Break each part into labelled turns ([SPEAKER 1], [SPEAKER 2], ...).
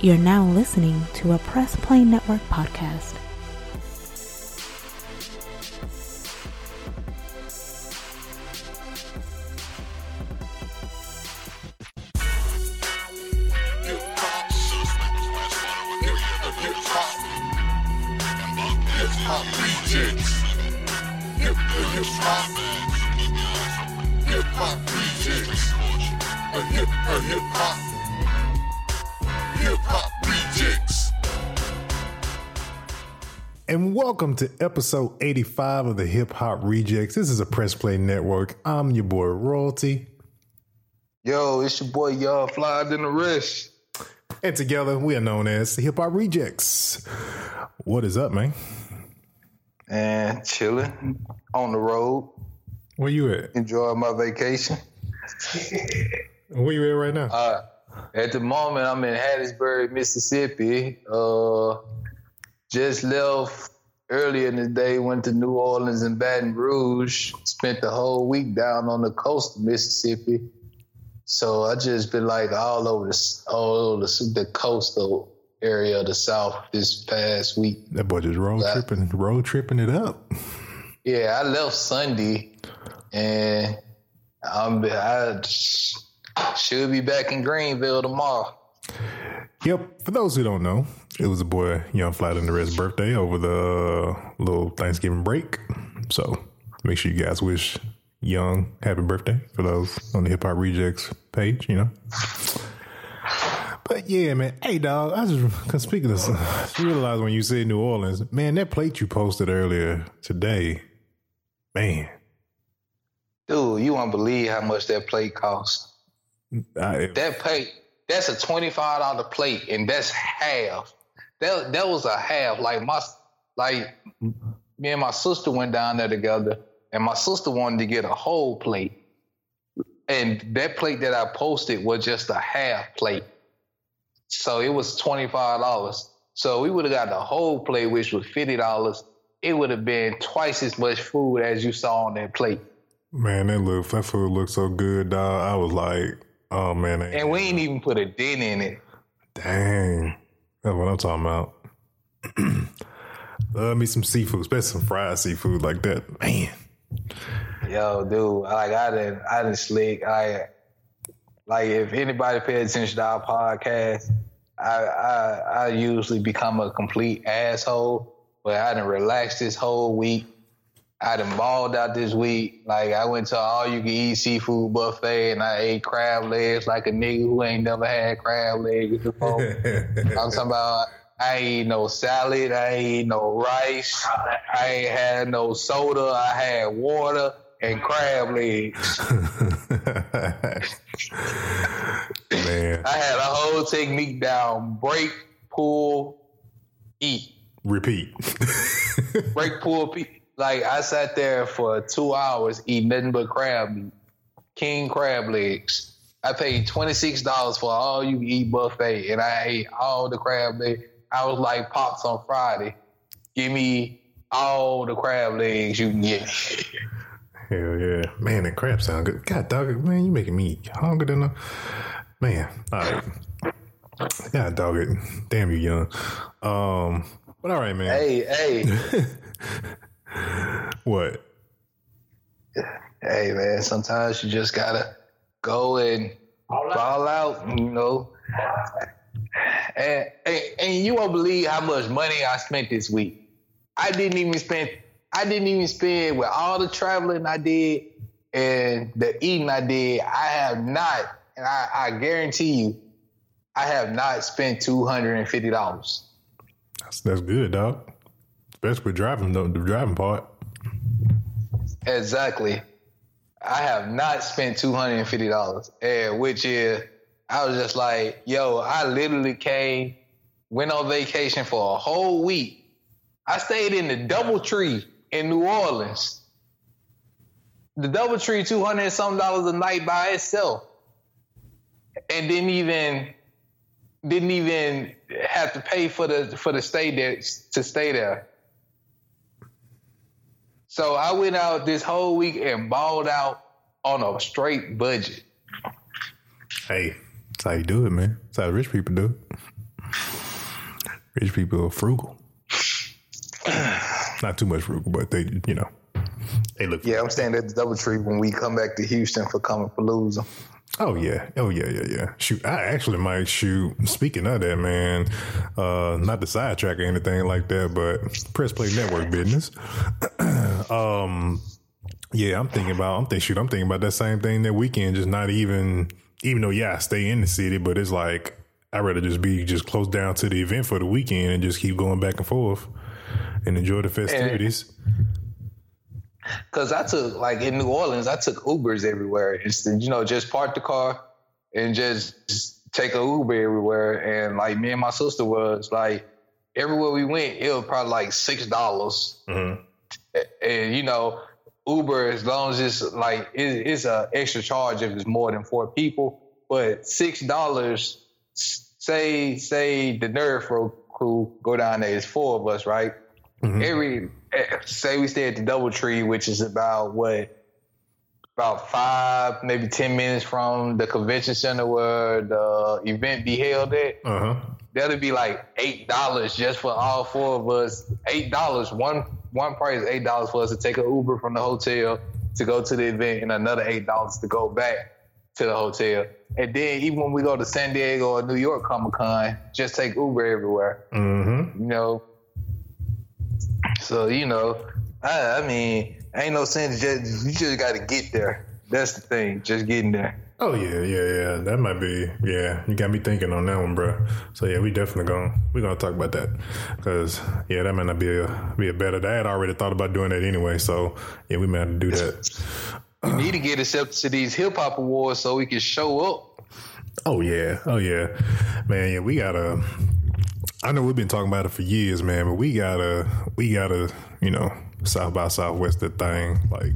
[SPEAKER 1] You're now listening to a Press Play Network podcast.
[SPEAKER 2] Welcome to episode 85 of the Hip Hop Rejectz. This is a Press Play Network. I'm your boy Royalty.
[SPEAKER 3] Yo, it's your boy Y'all Fly than the rest.
[SPEAKER 2] And together we are known as the Hip Hop Rejectz. What is up, man?
[SPEAKER 3] And chilling on the road,
[SPEAKER 2] Where you at?
[SPEAKER 3] enjoying my vacation.
[SPEAKER 2] Where you at right now?
[SPEAKER 3] Uh, at the moment, I'm in Hattiesburg, Mississippi. Uh, just left earlier in the day, went to New Orleans and Baton Rouge. Spent the whole week down on the coast of Mississippi. So I just been like all over the all over the, the coastal area of the South this past week.
[SPEAKER 2] that boy just road
[SPEAKER 3] that-
[SPEAKER 2] tripping, road tripping it up.
[SPEAKER 3] Yeah, I left Sunday, and I'm I should be back in Greenville tomorrow.
[SPEAKER 2] Yep. For those who don't know, it was a boy Young Flat and the Rest birthday over the little Thanksgiving break. So make sure you guys wish Young happy birthday for those on the Hip Hop Rejectz page, you know. But yeah, man. Hey, dog. I just cause speaking of, I realized when you said New Orleans, man, that plate you posted earlier today, man.
[SPEAKER 3] Dude, you won't believe how much that plate cost.
[SPEAKER 2] I,
[SPEAKER 3] That plate, that's a twenty five dollar plate, and that's half. That that was a half. Like my like me and my sister went down there together, and my sister wanted to get a whole plate, and that plate that I posted was just a half plate. So it was twenty five dollars. So we would have got the whole plate, which was fifty dollars. It would have been twice as much food as you saw on that plate.
[SPEAKER 2] man, that look that food looked so good, dog. I was like, oh man,
[SPEAKER 3] And we ain't even put a dent in it.
[SPEAKER 2] Dang. That's what I'm talking about. Love me some seafood, especially some fried seafood like that. Man.
[SPEAKER 3] Yo, dude, like I didn't, I didn't slick. I like if anybody paid attention to our podcast, I I, I usually become a complete asshole. But I didn't relax this whole week. I done balled out this week. Like I went to all you can eat seafood buffet and I ate crab legs like a nigga who ain't never had crab legs before. I'm talking about I ain't eat no salad, I ain't eat no rice, I ain't had no soda, I had water and crab legs.
[SPEAKER 2] Man.
[SPEAKER 3] I had a whole technique down. Break, pull, eat.
[SPEAKER 2] Repeat.
[SPEAKER 3] Break, pull, eat. Like I sat there for two hours eating nothing but crab meat. King crab legs. I paid twenty six dollars for all you eat buffet, and I ate all the crab legs. I was like pops on Friday. Give me all the crab legs you can get.
[SPEAKER 2] Hell yeah. Man, that crab sound good. God dog man, you making me hungry than a man. All right. God dog it. Damn you young. Um but all right, man.
[SPEAKER 3] Hey, hey,
[SPEAKER 2] What?
[SPEAKER 3] hey, man. Sometimes you just gotta go and fall out, you know. And, and and you won't believe how much money I spent this week. I didn't even spend. I didn't even spend with all the traveling I did and the eating I did. I have not, and I, I guarantee you, I have not spent two hundred and fifty dollars.
[SPEAKER 2] That's, that's good, dog. Especially driving though, the driving part.
[SPEAKER 3] Exactly. I have not spent two hundred and fifty dollars, which is, I was just like, yo, I literally came, went on vacation for a whole week. I stayed in the DoubleTree in New Orleans. The DoubleTree, two hundred and some dollars a night by itself, and didn't even didn't even have to pay for the for the stay there to stay there. So I went out this whole week and balled out on a straight budget.
[SPEAKER 2] Hey, that's how you do it, man. That's how rich people do it. Rich people are frugal. Not too much frugal, but they, you know, they look.
[SPEAKER 3] Yeah, I'm staying at the DoubleTree when we come back to Houston for Comicpalooza.
[SPEAKER 2] Oh yeah, oh yeah, yeah, yeah. Shoot, I actually might shoot. Speaking of that, man, uh, not to sidetrack or anything like that, but press play network business. um, yeah, I'm thinking about. I'm thinking. Shoot, I'm thinking about that same thing that weekend. Just not even, even though yeah, I stay in the city, but it's like I'd rather just be just close down to the event for the weekend and just keep going back and forth and enjoy the festivities.
[SPEAKER 3] Cause I took like in New Orleans, I took Ubers everywhere. Instead, you know, just park the car and just take a Uber everywhere. And like me and my sister was like, everywhere we went, it was probably like six dollars. Mm-hmm. And you know, Uber as long as it's like it, it's a extra charge if it's more than four people, but six dollars. Say say the Flow crew go down there. It's four of us, right? Mm-hmm. Every say we stay at the DoubleTree, which is about what about five, maybe ten minutes from the convention center where the event be held at. Uh-huh. That'll be like eight dollars just for all four of us. Eight dollars. One one price eight dollars for us to take an Uber from the hotel to go to the event, and another eight dollars to go back to the hotel. And then even when we go to San Diego or New York Comic Con, just take Uber everywhere. Mm-hmm. You know, so you know, I, I mean, ain't no sense. Just you just got to get there. That's the thing. Just getting there.
[SPEAKER 2] Oh yeah, yeah, yeah. That might be. Yeah, you got me thinking on that one, bro. So yeah, we definitely going we gonna talk about that because yeah, that might not be a be a better. I had already thought about doing that anyway. So yeah, we might have to do that.
[SPEAKER 3] We need to get accepted to these hip hop awards so we can show up.
[SPEAKER 2] Oh yeah, oh yeah, man. Yeah, we gotta I know we've been talking about it for years, man, but we gotta, we gotta, you know, South by Southwest that thing like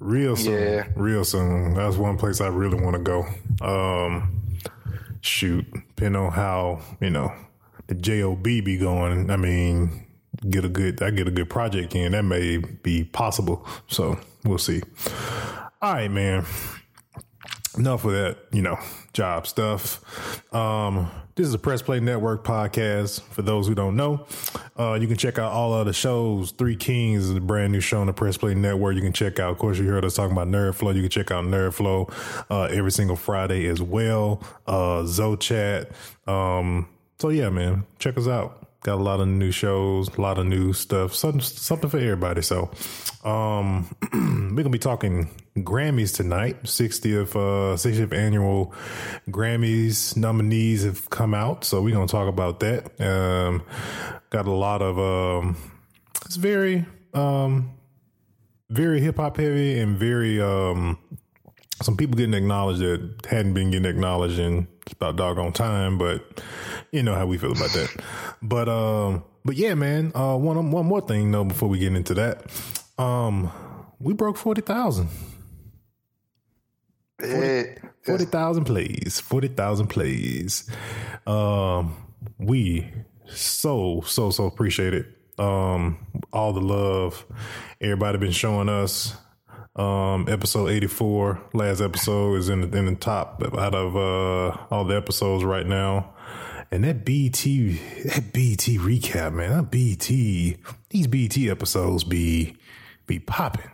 [SPEAKER 2] real soon, yeah. real soon. That's one place I really want to go. Um, shoot, depending on how you know the job be going. I mean, get a good, I get a good project in. That may be possible. So we'll see. All right, man. Enough of that, you know, job stuff. Um, this is a Press Play Network podcast. For those who don't know, uh, you can check out all of the shows. Three Kings is a brand new show on the Press Play Network. You can check out. Of course, you heard us talking about Nerd Flow. You can check out Nerd Flow uh, every single Friday as well. Uh, Zochat. Um, so yeah, man, check us out. Got a lot of new shows, a lot of new stuff, something something for everybody. So, um, we're gonna be talking Grammys tonight. 60th uh 60th annual Grammys nominees have come out, so we're gonna talk about that. Um, got a lot of um, it's very um, very hip hop heavy and very um some people getting acknowledged that hadn't been getting acknowledged in about doggone time, but you know how we feel about that. But um, but yeah, man. Uh, one one more thing though before we get into that, um, we broke forty thousand. Forty thousand plays. Forty thousand plays. Um, we so so so appreciate it. Um, all the love everybody been showing us um, episode 84, last episode is in the, in the top out of uh, all the episodes right now. And that BT, that BT recap, man, that BT, these BT episodes be be popping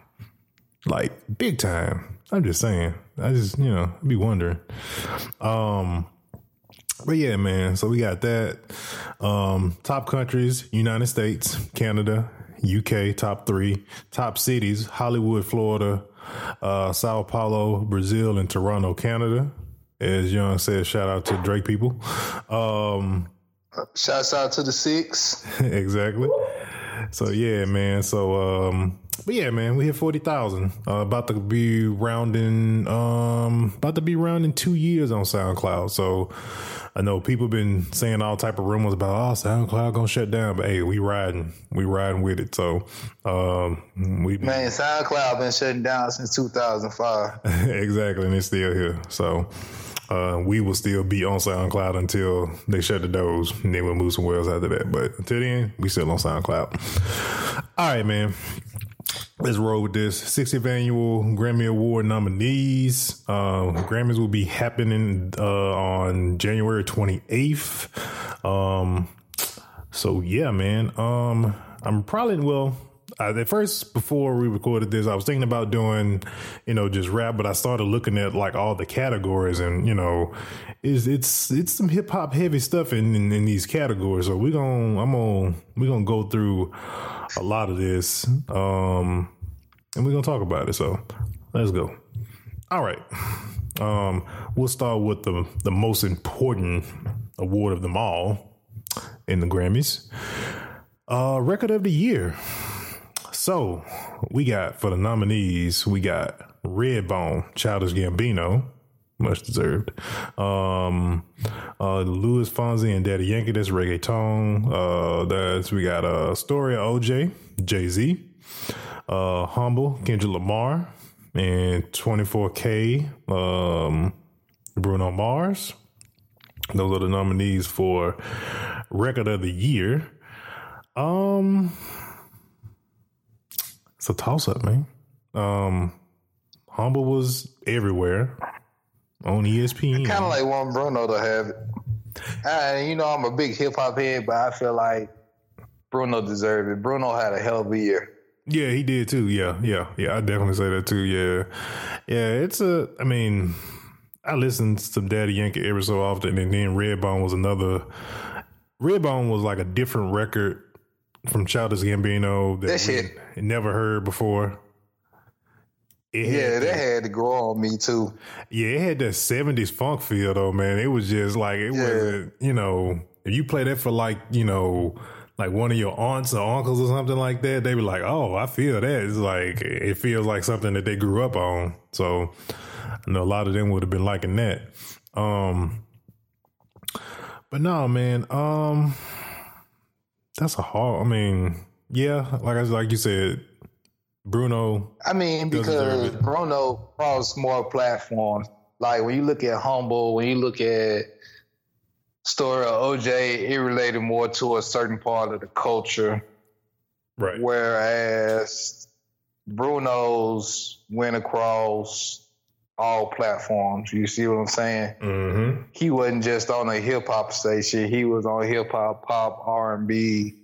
[SPEAKER 2] like big time. I'm just saying. I just you know be wondering. Um, but yeah, man. So we got that. Um, top countries: United States, Canada, UK, top three. Top cities, Hollywood, Florida, uh, Sao Paulo, Brazil, and Toronto, Canada. As Young said, shout out to Drake people. Um,
[SPEAKER 3] Shouts out to the six.
[SPEAKER 2] exactly. So yeah, man. So um, but yeah, man, we hit forty thousand. Uh, about to be rounding, um, about to be rounding two years on SoundCloud. So I know people been saying all type of rumors about oh SoundCloud gonna shut down, but hey, we riding, we riding with it. So um, we
[SPEAKER 3] man, SoundCloud been shutting down since two thousand five.
[SPEAKER 2] exactly, and it's still here. So. Uh, we will still be on SoundCloud until they shut the doors, and then we'll move somewhere else after that. But until then, we still on SoundCloud. All right, man let's roll with this 60th annual Grammy Award nominees. Uh, Grammys will be happening uh, on January 28th. Um, So yeah, man. Um, I'm probably well. Uh, at first, before we recorded this, I was thinking about doing, you know, just rap, but I started looking at like all the categories, and you know, is it's it's some hip hop heavy stuff in, in, in these categories. So we're gonna I'm gonna we're gonna go through a lot of this, um, and we're gonna talk about it. So let's go. All right, um, we'll start with the the most important award of them all in the Grammys. Uh, record of the year. So we got for the nominees, we got Redbone, Childish Gambino, much deserved. Um, uh, Luis Fonsi and Daddy Yankee, that's reggaeton. Uh, that's we got a uh, story of OJ, Jay Z, uh, Humble, Kendrick Lamar, and 24K, um, Bruno Mars. Those are the nominees for record of the year. Um, it's a toss up, man. Um, Humble was everywhere on ESPN.
[SPEAKER 3] Kind of like one Bruno to have it. And you know, I'm a big hip hop head, but I feel like Bruno deserved it. Bruno had a hell of a year.
[SPEAKER 2] Yeah, he did too. Yeah, yeah, yeah. I definitely say that too. Yeah, yeah. It's a. I mean, I listen to Daddy Yankee every so often, and then Redbone was another. Redbone was like a different record from Childish Gambino that, that we never heard before.
[SPEAKER 3] It yeah, that had to grow on me too.
[SPEAKER 2] Yeah, it had that seventies funk feel though, man. It was just like it yeah. wasn't, you know, if you play that for like, you know, like one of your aunts or uncles or something like that, they be like, "Oh, I feel that." It's like it feels like something that they grew up on. So, I know a lot of them would have been liking that. Um, but no, man. Um, that's a hard. I mean, yeah, like I like you said, Bruno.
[SPEAKER 3] I mean, because Bruno crossed more platforms. Like when you look at Humble, when you look at story of OJ, it related more to a certain part of the culture.
[SPEAKER 2] Right.
[SPEAKER 3] Whereas Bruno's went across all platforms. You see what I'm saying?
[SPEAKER 2] Mm-hmm.
[SPEAKER 3] He wasn't just on a hip hop station. He was on hip hop, pop, R and B.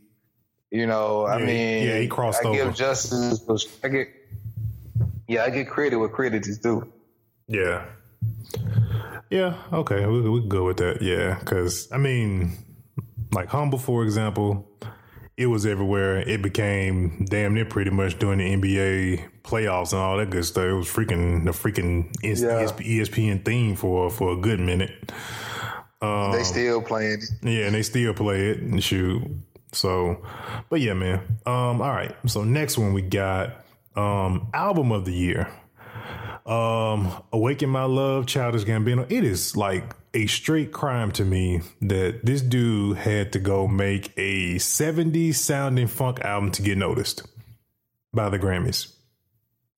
[SPEAKER 3] You know, I mean,
[SPEAKER 2] yeah, he crossed
[SPEAKER 3] I
[SPEAKER 2] over.
[SPEAKER 3] give justice. I get, yeah, I get credit where credit is due.
[SPEAKER 2] Yeah, yeah, okay, we we go with that. Yeah, because I mean, like humble, for example, it was everywhere. It became damn near pretty much during the NBA playoffs and all that good stuff. It was freaking the freaking yeah. ESPN theme for for a good minute.
[SPEAKER 3] Um, they still playing it.
[SPEAKER 2] Yeah, and they still play it and shoot. So, but yeah, man. Um, all right. So next one we got um album of the year. Um, Awaken My Love, Childish Gambino. It is like a straight crime to me that this dude had to go make a 70s sounding funk album to get noticed by the Grammys.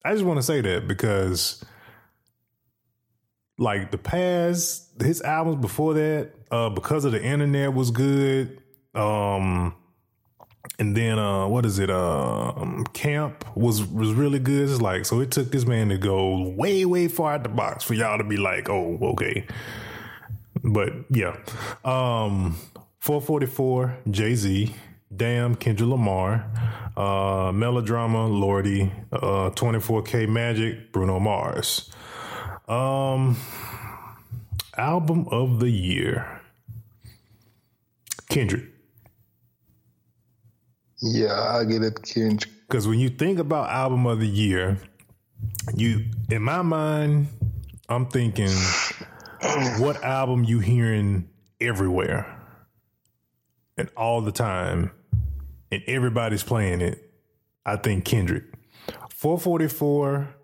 [SPEAKER 2] I just want to say that because like the past his albums before that uh because of the internet was good um and then uh what is it? Uh um, camp was was really good. It's like so it took this man to go way way far out the box for y'all to be like oh okay. But yeah. Um 444 jay-z damn kendrick lamar uh melodrama Lordy, uh 24k magic bruno mars. Um album of the year. Kendrick
[SPEAKER 3] yeah, I get it, Kendrick.
[SPEAKER 2] Because when you think about album of the year, you in my mind, I'm thinking, what album you hearing everywhere and all the time, and everybody's playing it. I think Kendrick. 444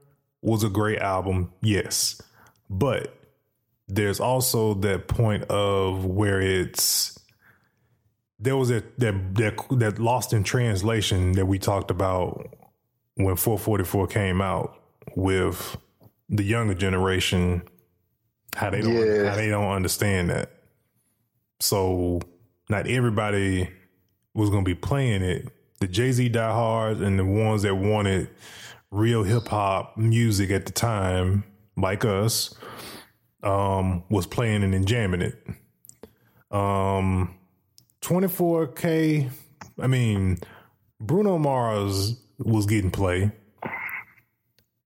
[SPEAKER 2] was a great album, yes, but there's also that point of where it's there was that that that that lost in translation that we talked about when 444 came out with the younger generation how they don't yeah. how they don't understand that. So not everybody was going to be playing it. The Jay-Z diehards and the ones that wanted real hip hop music at the time, like us, um, was playing it and jamming it. Um, 24K, I mean, Bruno Mars was getting play.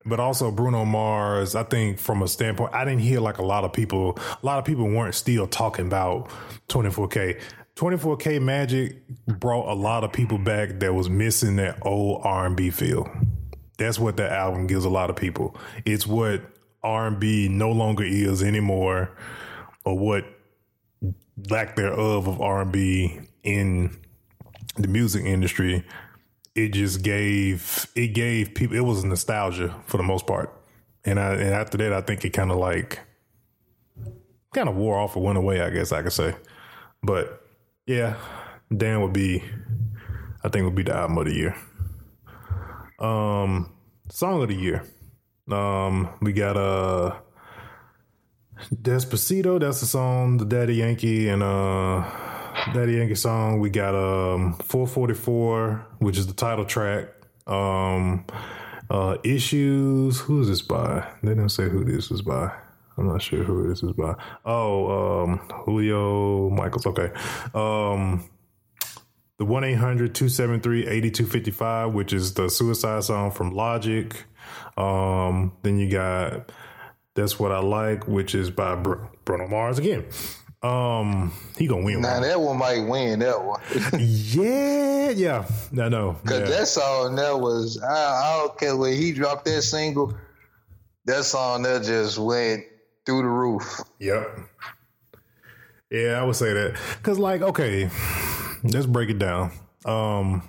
[SPEAKER 2] But also Bruno Mars, I think from a standpoint, I didn't hear like a lot of people, a lot of people weren't still talking about 24K. 24K Magic brought a lot of people back that was missing that old R&B feel. That's what that album gives a lot of people. It's what R&B no longer is anymore or what lack thereof of R&B in the music industry it just gave it gave people it was nostalgia for the most part. And I and after that I think it kind of like kind of wore off or went away I guess I could say. But yeah Dan would be I think would be the album of the year. Um song of the year. Um we got uh Despacito that's the song the Daddy Yankee and uh Daddy Yankee song. We got um 444, which is the title track. Um uh Issues. Who is this by? They didn't say who this is by. I'm not sure who this is by. Oh, um Julia Michaels. Okay. Um the 1 800 273 8255, which is the suicide song from Logic. Um, then you got That's What I Like, which is by Br- Bruno Mars again. Um, he gonna win.
[SPEAKER 3] Now
[SPEAKER 2] one.
[SPEAKER 3] that one might win that one.
[SPEAKER 2] yeah, yeah, I know.
[SPEAKER 3] Cause
[SPEAKER 2] Yeah.
[SPEAKER 3] that song that was I, I don't care when he dropped that single, that song that just went through the roof.
[SPEAKER 2] Yep. Yeah, I would say that because, like, okay, let's break it down. Um,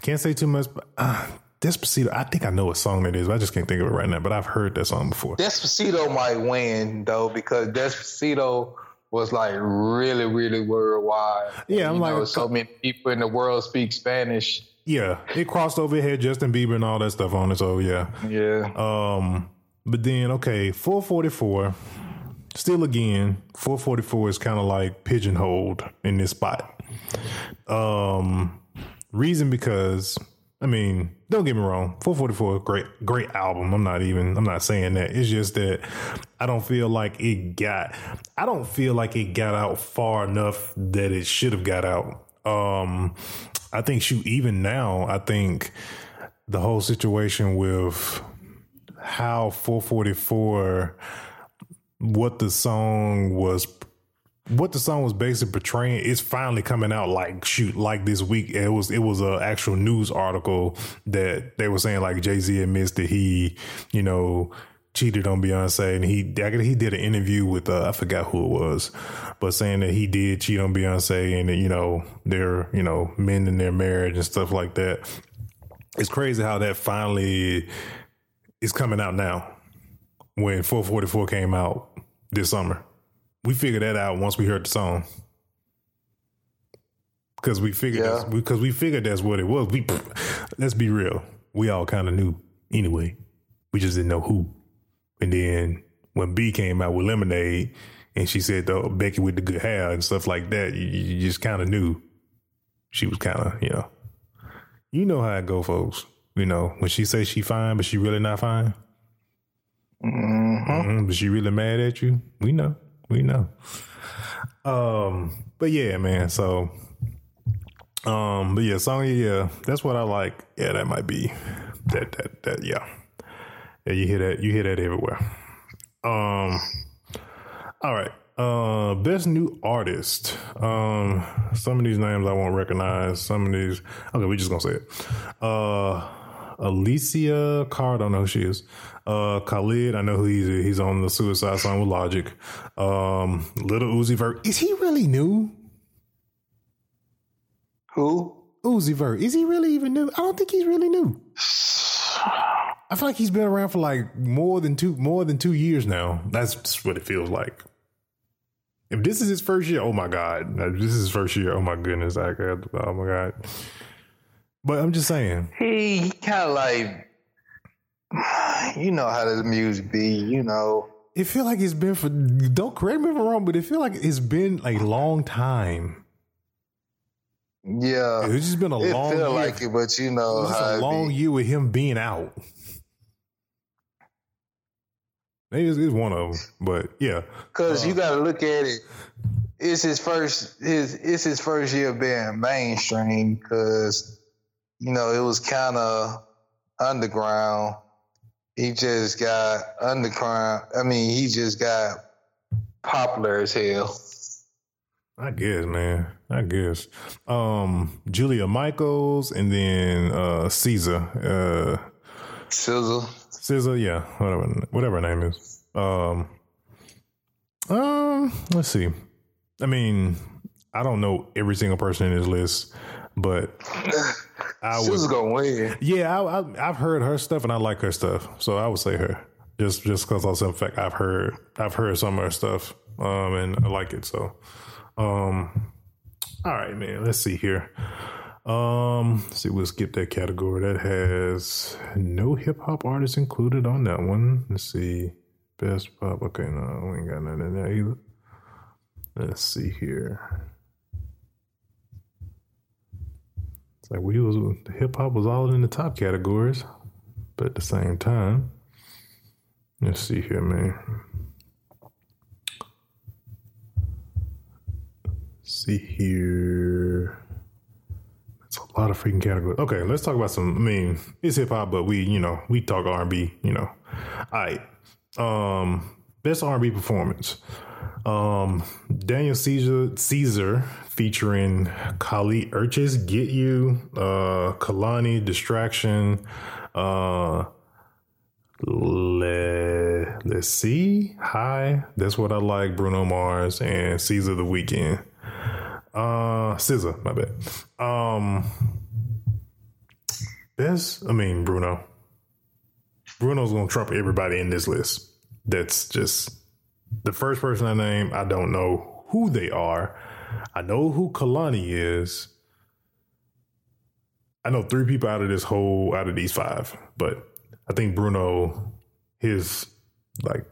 [SPEAKER 2] can't say too much, but uh, Despacito. I think I know what song that is. But I just can't think of it right now. But I've heard that song before.
[SPEAKER 3] Despacito might win though because Despacito was like really, really worldwide.
[SPEAKER 2] Yeah, I'm like-
[SPEAKER 3] know, so many people in the world speak Spanish.
[SPEAKER 2] Yeah, it crossed over. here. Justin Bieber and all that stuff on it. So yeah.
[SPEAKER 3] Yeah,
[SPEAKER 2] Um, but then okay, 444. Still again, 444 is kind of like pigeonholed in this spot. Um, reason because I mean, don't get me wrong, 444 great great album. I'm not even I'm not saying that. It's just that I don't feel like it got I don't feel like it got out far enough that it should have got out. Um, I think shoot even now, I think the whole situation with how 444 what the song was what the song was basically portraying is finally coming out like shoot like this week it was it was a actual news article that they were saying like jay-z admits that he you know cheated on beyonce and he he did an interview with uh, i forgot who it was but saying that he did cheat on beyonce and that you know they're you know mending their marriage and stuff like that it's crazy how that finally is coming out now when 444 came out this summer. We figured that out once we heard the song. Cause we figured
[SPEAKER 3] Yeah.
[SPEAKER 2] because we figured that's what it was. We let's be real. We all kind of knew anyway. We just didn't know who. And then when B came out with Lemonade and she said the Becky with the good hair and stuff like that, you, you just kind of knew she was kind of, you know. You know how it go, folks. You know, when she says she fine, but she really not fine. Mhm, but she really mad at you. We know. We know. Um, but yeah, man. So, um, but yeah, song. Yeah, that's what I like. Yeah, that might be that. That. That. Yeah. Yeah, you hear that. You hear that everywhere. Um. All right. Uh, best new artist. Um, some of these names I won't recognize. Some of these. Okay, we just gonna say it. Uh, Alessia Cara. I don't know who she is. Uh, Khalid. I know who he's. He's on the Suicide song with Logic. Um, Little Uzi Vert. Is he really new?
[SPEAKER 3] who?
[SPEAKER 2] Uzi Vert. Is he really even new? I don't think he's really new. I feel like he's been around for like more than two more than two years now. That's what it feels like. If this is his first year, oh my god! If this is his first year. Oh my goodness! I got, oh my god! But I'm just saying,
[SPEAKER 3] he kind of like, you know how the music be, you know.
[SPEAKER 2] it feel like it's been for. Don't correct me if I'm wrong, but it feel like it's been a long time.
[SPEAKER 3] Yeah,
[SPEAKER 2] It's just been a
[SPEAKER 3] it
[SPEAKER 2] long
[SPEAKER 3] feel
[SPEAKER 2] year.
[SPEAKER 3] like it, but you know
[SPEAKER 2] It's
[SPEAKER 3] how
[SPEAKER 2] a
[SPEAKER 3] it
[SPEAKER 2] long
[SPEAKER 3] be.
[SPEAKER 2] year with him being out. Maybe it's, it's one of them, but yeah.
[SPEAKER 3] Cause uh, you got to look at it. It's his first his it's his first year being mainstream. Cause you know it was kind of underground. He just got underground. I mean, he just got popular as hell.
[SPEAKER 2] I guess, man. I guess. Um, Julia Michaels and then uh Caesar. Uh
[SPEAKER 3] Sizzle.
[SPEAKER 2] Caesar, yeah, whatever whatever her name is. Um Um, let's see. I mean, I don't know every single person in this list, but I would
[SPEAKER 3] Sizzle gonna win.
[SPEAKER 2] Yeah, I, I, I've heard her stuff and I like her stuff, so I would say her. Just just because also the fact I've heard I've heard some of her stuff, um, and I like it. So, um, all right, man. Let's see here. Um, let's see, we'll skip that category. That has no hip hop artists included on that one. Let's see, best pop. Okay, no, we ain't got none in there either. Let's see here. It's like we was hip hop was all in the top categories, but at the same time, let's see here, man. see here. It's a lot of freaking categories. Okay, let's talk about some. I mean, it's hip hop, but we, you know, we talk R and B. You know, all right. Um, best R and B performance. Um, Daniel Caesar, Caesar featuring Kali Uchis, Get You, uh, Kehlani, Distraction, uh, Le, let's see, Hi, that's what I like, Bruno Mars, and Caesar the Weekend. Uh, Scissor, my bad. Um, best, I mean, Bruno. Bruno's gonna trump everybody in this list. That's just the first person I name, I don't know who they are. I know who Kehlani is. I know three people out of this whole out of these five, but I think Bruno, his like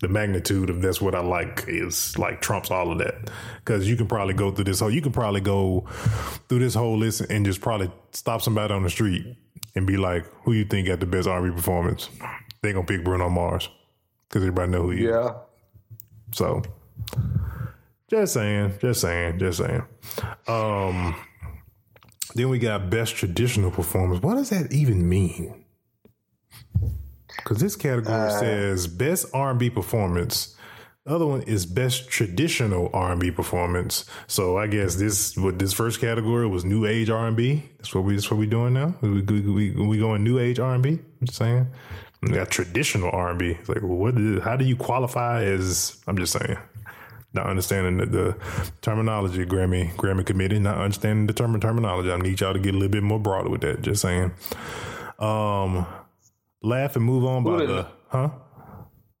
[SPEAKER 2] the magnitude of that's what I like is like trumps all of that. Cause you can probably go through this whole you can probably go through this whole list and just probably stop somebody on the street and be like, who you think got the best R&B performance? They gonna pick Bruno Mars. Cause everybody know who is.
[SPEAKER 3] Yeah.
[SPEAKER 2] So just saying, just saying, just saying. Um then we got best traditional performance. What does that even mean? Because this category says best R&B performance. The other one is best traditional R&B performance. So I guess this what this first category was new age R&B. That's what we that's what we doing now. We we, we, we going new age R&B. I'm just saying. Got traditional R&B. Like what? Is, how do you qualify as? I'm just saying. Not understanding the, the terminology, Grammy Grammy committee. Not understanding the term terminology. I need y'all to get a little bit more broader with that. Just saying. Um, laugh and move on by the
[SPEAKER 3] the-
[SPEAKER 2] huh.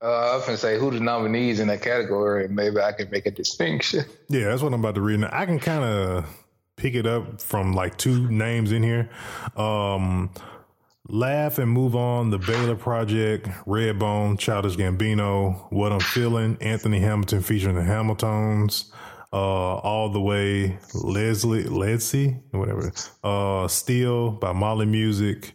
[SPEAKER 3] Uh, I was gonna say who the nominees in that category, and maybe I can make a distinction.
[SPEAKER 2] Yeah, that's what I'm about to read. Now, I can kind of pick it up from like two names in here. Um, Laugh and Move On, The Baylor Project, Redbone, Childish Gambino, What I'm Feeling, Anthony Hamilton featuring the Hamiltons, uh, All the Way, Leslie, Ledsey, whatever, uh, Steel by Mali Music.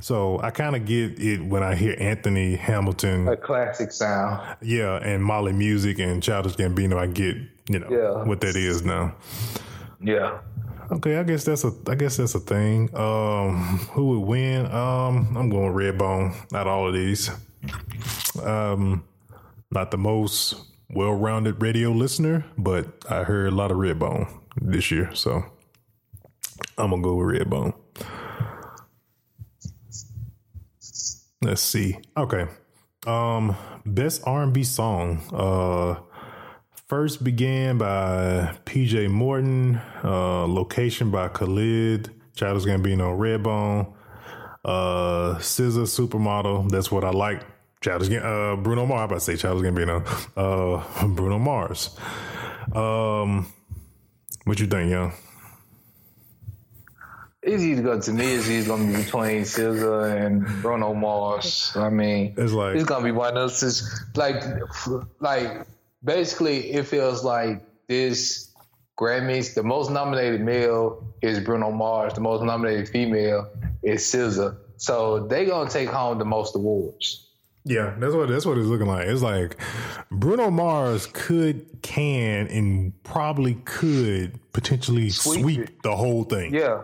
[SPEAKER 2] So I kind of get it when I hear Anthony Hamilton.
[SPEAKER 3] A classic sound.
[SPEAKER 2] Yeah, and Mali Music and Childish Gambino, I get you know
[SPEAKER 3] Yeah.
[SPEAKER 2] what that is now.
[SPEAKER 3] Yeah.
[SPEAKER 2] Okay, I guess that's a I guess that's a thing. Um, who would win? Um, I'm going Redbone. Not all of these. Um, not the most well-rounded radio listener, but I heard a lot of Redbone this year, so I'm gonna go with Redbone. Let's see. Okay. Um, best R&B song. Uh, first began by PJ Morton. Uh, location by Khalid. Childish Gambino, Redbone. Uh, SZA, Supermodel. That's what I like. Childish, uh, Bruno Mars. I'm about to say Childish Gambino. Uh, Bruno Mars. Um, what you think, young?
[SPEAKER 3] It's either going to me. It's either going to be between SZA and Bruno Mars. I mean,
[SPEAKER 2] It's like
[SPEAKER 3] it's gonna be one of those. Like, like basically, it feels like this Grammys. The most nominated male is Bruno Mars. The most nominated female is SZA. So they gonna take home the most awards.
[SPEAKER 2] Yeah, that's what that's what it's looking like. It's like Bruno Mars could, can, and probably could potentially
[SPEAKER 3] Sweep
[SPEAKER 2] sweep, the whole thing.
[SPEAKER 3] Yeah,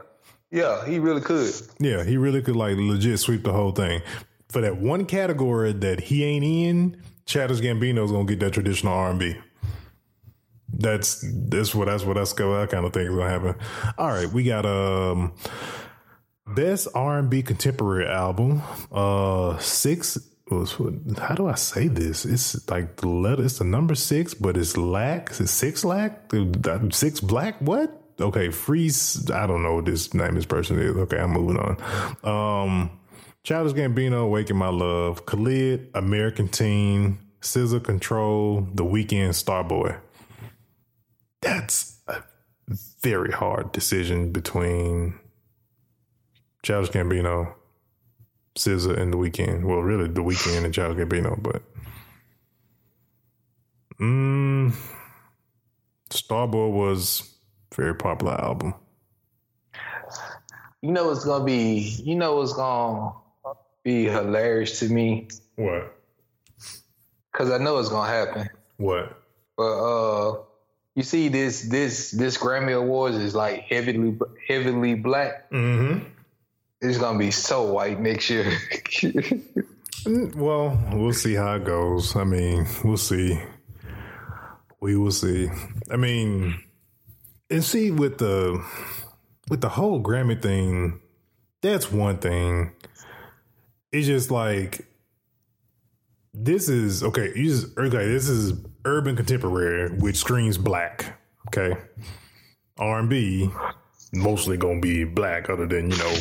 [SPEAKER 3] yeah, he really could.
[SPEAKER 2] Yeah, he really could like legit sweep the whole thing. For that one category that he ain't in, Childish Gambino's gonna get that traditional R and B. That's that's what that's what that's that kind of thing is gonna happen. All right, we got um best R and B contemporary album. Uh, six. How do I say this? It's like the letter. It's the number six, but it's lack. It's six lack. Six black. What? Okay, freeze. I don't know what this name this person is. Okay, I'm moving on. Um, Childish Gambino, Waking My Love, Khalid, American Teen, Scissor Control, The Weeknd, Starboy. That's a very hard decision between Childish Gambino, SZA, and The Weeknd. Well, really, The Weeknd and Childish Gambino, but mm, Starboy was very popular album.
[SPEAKER 3] You know it's gonna be? You know it's gonna be hilarious to me?
[SPEAKER 2] What?
[SPEAKER 3] Because I know it's gonna happen.
[SPEAKER 2] What?
[SPEAKER 3] But uh, you see, this this this Grammy Awards is like heavily heavily black.
[SPEAKER 2] Mm-hmm.
[SPEAKER 3] It's gonna be so white next year.
[SPEAKER 2] Well, we'll see how it goes. I mean, we'll see. We will see. I mean, and see with the with the whole Grammy thing, that's one thing. It's just like this is okay. You just okay. This is urban contemporary, which screams black. Okay, R and B mostly gonna be black, other than you know,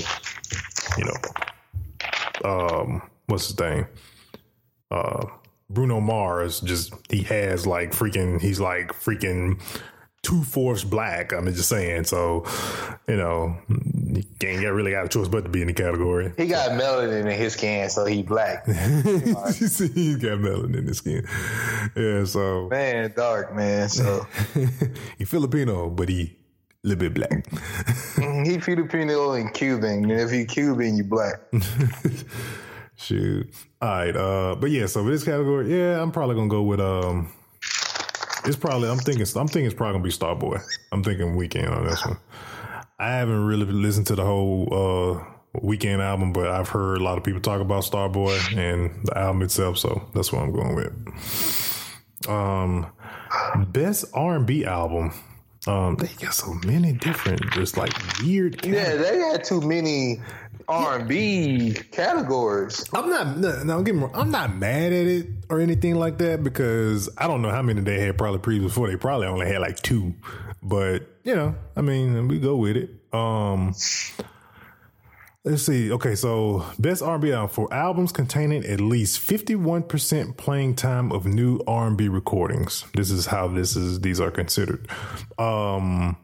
[SPEAKER 2] you know, um, what's his name? Uh, Bruno Mars. Just he has like freaking. He's like freaking two fourths black. I'm just saying. So, you know, you can't get really got a choice but to be in the category.
[SPEAKER 3] he got melanin in his skin, so he black.
[SPEAKER 2] He's got melanin in his skin. Yeah, so
[SPEAKER 3] Man, dark man. So
[SPEAKER 2] he Filipino, but he a little bit black.
[SPEAKER 3] he Filipino and Cuban, and if you Cuban, you black.
[SPEAKER 2] Shoot. All right. Uh, but yeah, so for this category, yeah, I'm probably gonna go with um. It's probably I'm thinking I'm thinking it's probably gonna be Starboy. I'm thinking Weeknd on this one. I haven't really listened to the whole uh Weeknd album, but I've heard a lot of people talk about Starboy and the album itself, so that's what I'm going with. Um, best R&B album. Um, they got so many different, just like weird.
[SPEAKER 3] Yeah, they had too many R and B categories.
[SPEAKER 2] I'm not. No, no, get me wrong. I'm not mad at it or anything like that because I don't know how many they had probably previous before. They probably only had like two, but you know, I mean, we go with it. Um, let's see. Okay, so best R&B album for albums containing at least 51 percent playing time of new R&B recordings. This is how this is. These are considered. Um,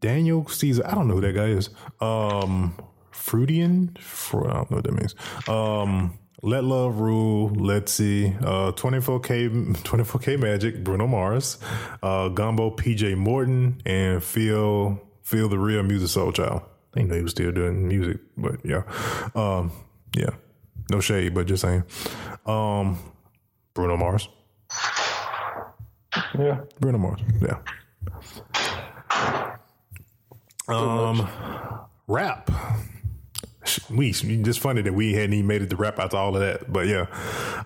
[SPEAKER 2] Daniel Caesar. I don't know who that guy is. Um, Freudian. Fru- I don't know what that means. Um, Let Love Rule. Let's see. Uh, 24K, 24K Magic. Bruno Mars. Uh, Gumbo. PJ Morton and Feel Feel the Real Musiq Soulchild. I didn't know he was still doing music, but yeah. Um, yeah. No shade, but just saying. Um, Bruno Mars.
[SPEAKER 3] Yeah.
[SPEAKER 2] Bruno Mars. Yeah. Um, rap. We just funny that we hadn't even made it to rap out all of that, but yeah.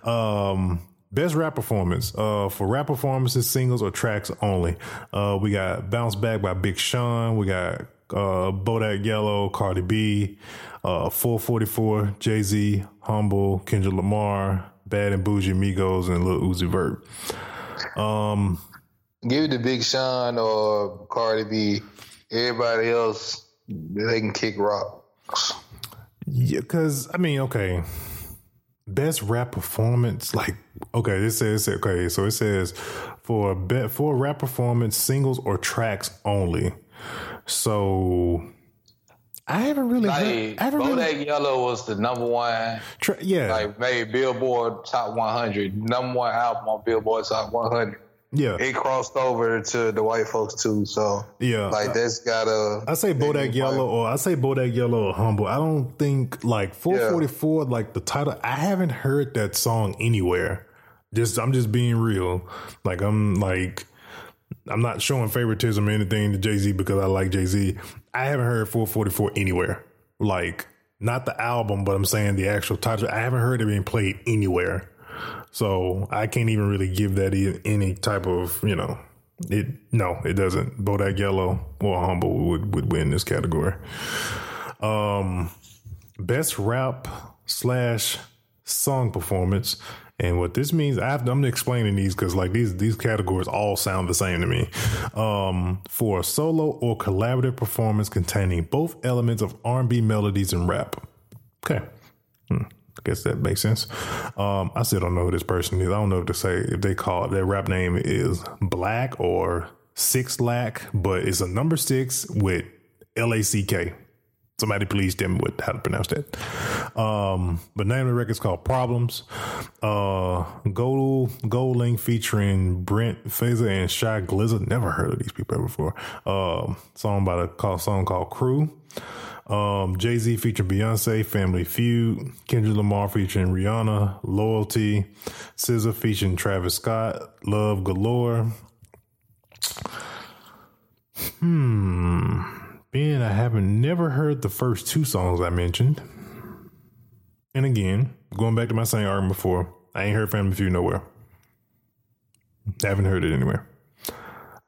[SPEAKER 2] Um, best rap performance. Uh, for rap performances, singles or tracks only. Uh, we got "Bounce Back" by Big Sean. We got uh, "Bodak Yellow," Cardi B. Uh, 444, Jay Z, Humble, Kendrick Lamar, Bad and Boujee, Migos, and Lil Uzi Vert. Um,
[SPEAKER 3] Give it to Big Sean or Cardi B. Everybody else, they can kick rocks.
[SPEAKER 2] Yeah, because I mean, okay, best rap performance. Like, okay, this says okay, so it says for a bet for rap performance, singles or tracks only. So I haven't really, heard,
[SPEAKER 3] Like
[SPEAKER 2] I haven't
[SPEAKER 3] Bodak
[SPEAKER 2] really,
[SPEAKER 3] Yellow was the number one,
[SPEAKER 2] tra- yeah,
[SPEAKER 3] like made Billboard Top 100, number one album on Billboard Top 100.
[SPEAKER 2] Yeah.
[SPEAKER 3] it crossed over to the white folks too. So
[SPEAKER 2] Yeah.
[SPEAKER 3] like that's gotta.
[SPEAKER 2] I say Bodak Yellow or I say Bodak Yellow or Humble. I don't think like 444, like the title, I haven't heard that song anywhere. Just I'm just being real. Like I'm like I'm not showing favoritism or anything to Jay Z because I like Jay Z. I haven't heard 444 anywhere. Like not the album, but I'm saying the actual title. I haven't heard it being played anywhere. So I can't even really give that any type of, you know, it no, it doesn't. Bodak Yellow or Humble would, would win this category. Um best rap slash song performance. And what this means, I I'm explaining these because like these these categories all sound the same to me. Um, for a solo or collaborative performance containing both elements of R&B melodies and rap. Okay, Hmm, guess that makes sense. Um, I still don't know who this person is. I don't know if to say if they call it, their rap name is Black or Six Lack, but it's a number six with L A C K. Somebody please tell me what how to pronounce that. Um, but name of the record's called Problems. Uh, GoldLink featuring Brent Faiyaz and Shy Glizzy. Never heard of these people before. Um, song by the call song called Crew. Um, Jay Z featuring Beyonce, Family Feud, Kendrick Lamar featuring Rihanna, Loyalty, SZA featuring Travis Scott, Love Galore. Hmm. Being I haven't never heard the first two songs I mentioned. And again, going back to my same argument before, I ain't heard Family Feud nowhere. haven't heard it anywhere.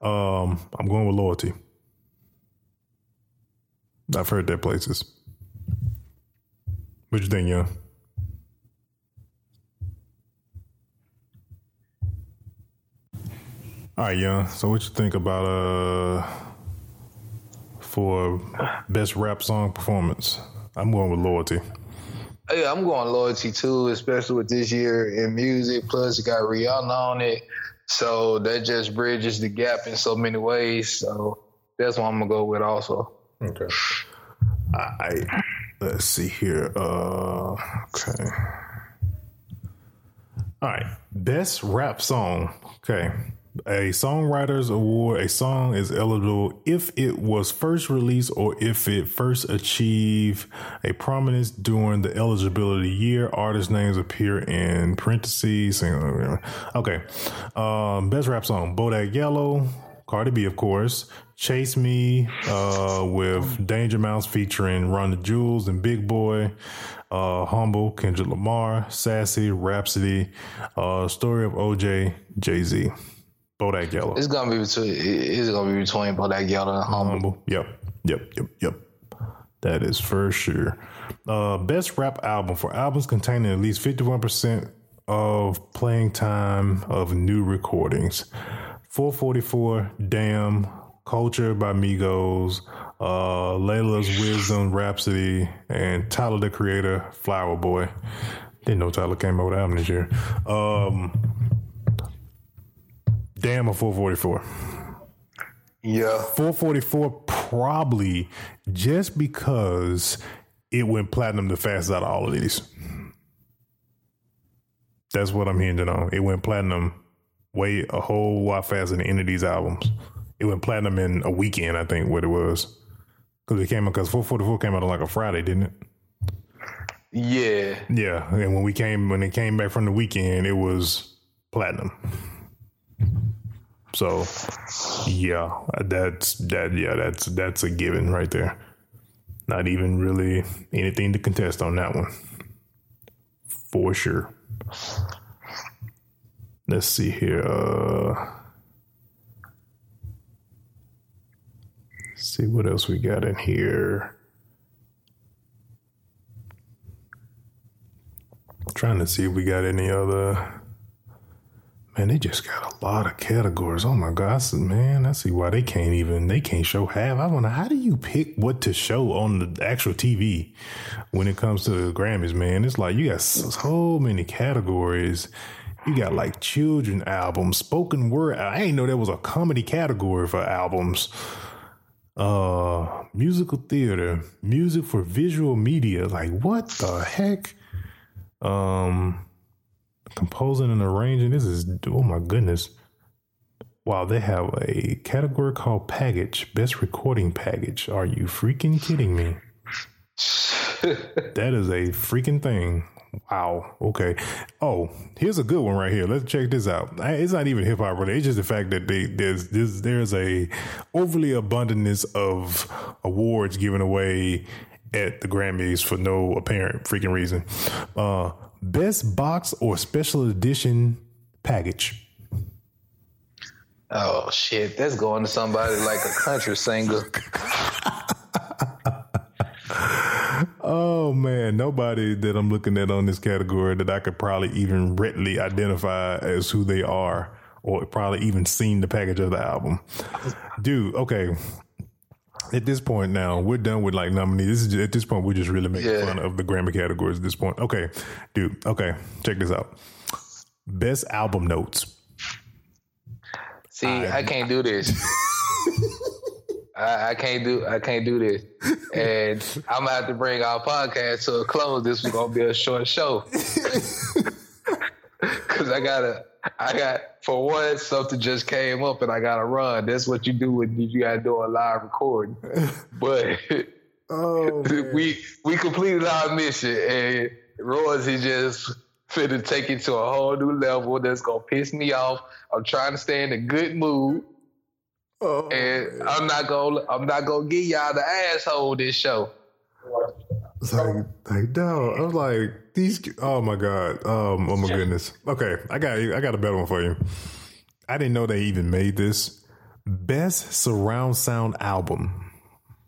[SPEAKER 2] Um, I'm going with Loyalty. I've heard that places. What you think, young? All right, young. So what you think about uh for best rap song performance? I'm going with Loyalty.
[SPEAKER 3] Yeah, I'm going loyalty too, especially with this year in music. Plus, it got Rihanna on it, so that just bridges the gap in so many ways. So that's what I'm gonna go with also.
[SPEAKER 2] Okay. I let's see here. Uh okay. All right. Best rap song. Okay. A songwriters award, a song is eligible if it was first released or if it first achieved a prominence during the eligibility year. Artist names appear in parentheses. Okay. Um, best rap song, Bodak Yellow, Cardi B, of course. Chase Me uh, with Danger Mouse featuring the Jewels and Big Boi. Uh, Humble, Kendrick Lamar, Sassy, Rapsody, uh, Story of OJ, Jay Z. Bodak Yellow.
[SPEAKER 3] It's gonna be between. It's gonna be between Bodak Yellow and Humble.
[SPEAKER 2] Humble. Yep. Yep. Yep. Yep. That is for sure. Uh, best rap album for albums containing at least 51% of playing time of new recordings. 444, Damn, Culture by Migos, uh, Laila's Wisdom, Rapsody, and Tyler the Creator, Flower Boy. Didn't know Tyler came out with an album this year. Um, Damn, a 444.
[SPEAKER 3] Yeah,
[SPEAKER 2] 444 probably just because it went platinum the fastest out of all of these. That's what I'm hinging on. It went platinum way a whole lot faster than any of these albums. It went platinum in a weekend, I think, what it was. Because it came out, because 444 came out on like a Friday, didn't it?
[SPEAKER 3] yeah.
[SPEAKER 2] Yeah. And when we came, when it came back from the weekend, it was platinum. So, yeah, that's that. Yeah, that's that's a given right there. Not even really anything to contest on that one, for sure. Let's see here. Uh, see what else we got in here. Trying to see if we got any other. Man, they just got a lot of categories. Oh my said, man, I see why they can't even they can't show half. I wonder how do you pick what to show on the actual TV when it comes to the Grammys, man? It's like you got so many categories. You got like children albums, spoken word. I didn't know there was a comedy category for albums. Uh, musical theater, music for visual media. Like what the heck? Um, composing and arranging. This is oh my goodness. Wow, they have a category called package, best recording package. Are you freaking kidding me? that is a freaking thing. Wow. Okay. Oh, here's a good one right here. Let's check this out. It's not even hip hop related. It's just the fact that they, there's there's there's a overly abundance of awards given away at the Grammys for no apparent freaking reason. Uh, best box or special edition package.
[SPEAKER 3] Oh shit, that's going to somebody like a country singer.
[SPEAKER 2] oh man, nobody that I'm looking at on this category that I could probably even readily identify as who they are, or probably even seen the package of the album. Dude, okay. At this point now, we're done with like nominees. This is at this point we're just really making yeah. fun of the Grammy categories at this point. Okay, dude. Okay, check this out. Best album notes.
[SPEAKER 3] See, I, I can't do this. I, I, can't do I can't do this. And I'm gonna have to bring our podcast to a close. This was gonna be a short show. Cause I gotta I got for one, something just came up and I gotta run. That's what you do when you gotta do a live recording. But oh, we we completed our mission and Royce just finna take it to a whole new level that's gonna piss me off. I'm trying to stay in a good mood. Oh, and man. I'm not gonna I'm not gonna give y'all the asshole this show.
[SPEAKER 2] It's like, like no, I'm like these. Oh my god. Um. Oh my goodness. Okay, I got I got a better one for you. I didn't know they even made this best surround sound album.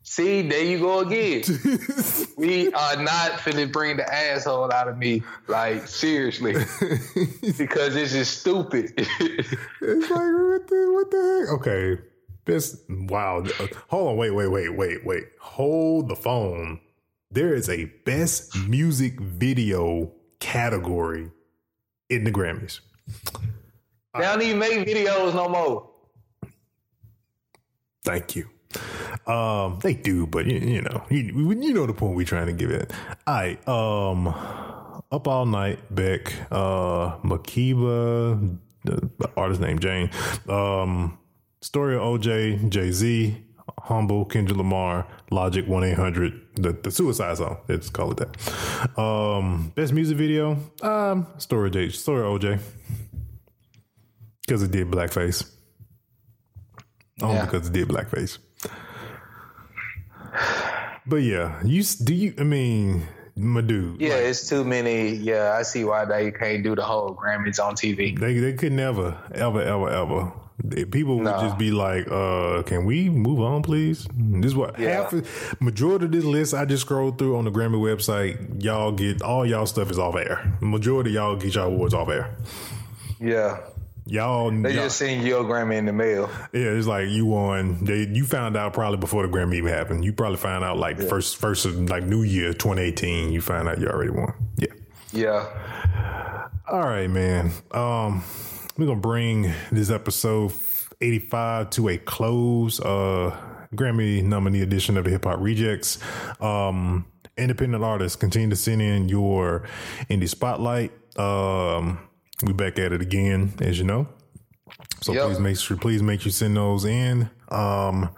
[SPEAKER 3] See, there you go again. we are not finna bring the asshole out of me, like seriously, because this is stupid.
[SPEAKER 2] it's like what the what the heck? Okay, this wow. Hold on, wait, wait, wait, wait, wait. Hold the phone. There is a best music video category in the Grammys.
[SPEAKER 3] They don't even make videos no more.
[SPEAKER 2] Thank you. Um, they do, but you, you know, you, you know the point we're trying to give it. All right. Um, up all night, Beck, uh, Makeba, the, the artist name Jain, um, Story of OJ, Jay Z, Humble, Kendrick Lamar, Logic, one eight hundred, the the Suicide Song. Let's call it that. Um, best music video, um, Story J, Story OJ, because it did blackface. Only yeah. because it did blackface. But yeah, you do you? I mean, my dude.
[SPEAKER 3] Yeah, like, it's too many. Yeah, I see why they can't do the whole Grammys on TV.
[SPEAKER 2] They they could never, ever, ever, ever. People would no. just be like, uh, "Can we move on, please?" This is what yeah. half of, majority of this list I just scrolled through on the Grammy website. Y'all get all y'all stuff is off air. Majority y'all get y'all awards off air.
[SPEAKER 3] Yeah,
[SPEAKER 2] Y'all,
[SPEAKER 3] they
[SPEAKER 2] y'all,
[SPEAKER 3] just seen your Grammy in the mail.
[SPEAKER 2] Yeah, it's like you won. They you found out probably before the Grammy even happened. You probably found out like yeah. first first of like New Year 2018. You found out you already won. Yeah.
[SPEAKER 3] Yeah.
[SPEAKER 2] All right, man. Um, we're gonna bring this episode 85 to a close. Uh, Grammy nominee edition of the Hip Hop Rejectz. Um, independent artists continue to send in your indie spotlight. Um we back at it again, as you know. So yep. please make sure, please make sure you send those in. Um,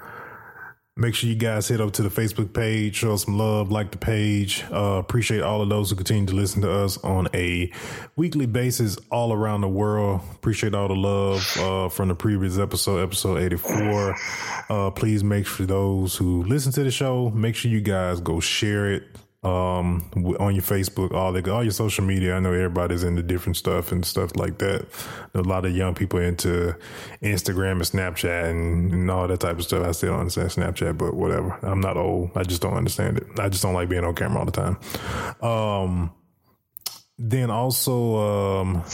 [SPEAKER 2] make sure you guys head up to the Facebook page, show some love, like the page. Uh, appreciate all of those who continue to listen to us on a weekly basis all around the world. Appreciate all the love uh, from the previous episode, episode 84. Uh, please make sure those who listen to the show, make sure you guys go share it um, on your Facebook, all the all your social media. I know everybody's into different stuff and stuff like that. A lot of young people into Instagram and Snapchat and, and all that type of stuff. I still don't understand Snapchat, but whatever. I'm not old. I just don't understand it. I just don't like being on camera all the time. Um, then also, um,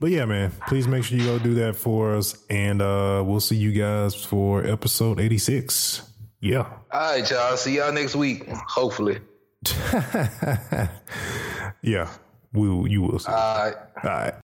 [SPEAKER 2] but yeah, man, please make sure you go do that for us, and uh, we'll see you guys for episode 86. Yeah.
[SPEAKER 3] All right, y'all. See y'all next week. Hopefully.
[SPEAKER 2] yeah, we will, you will see.
[SPEAKER 3] Right.
[SPEAKER 2] All right.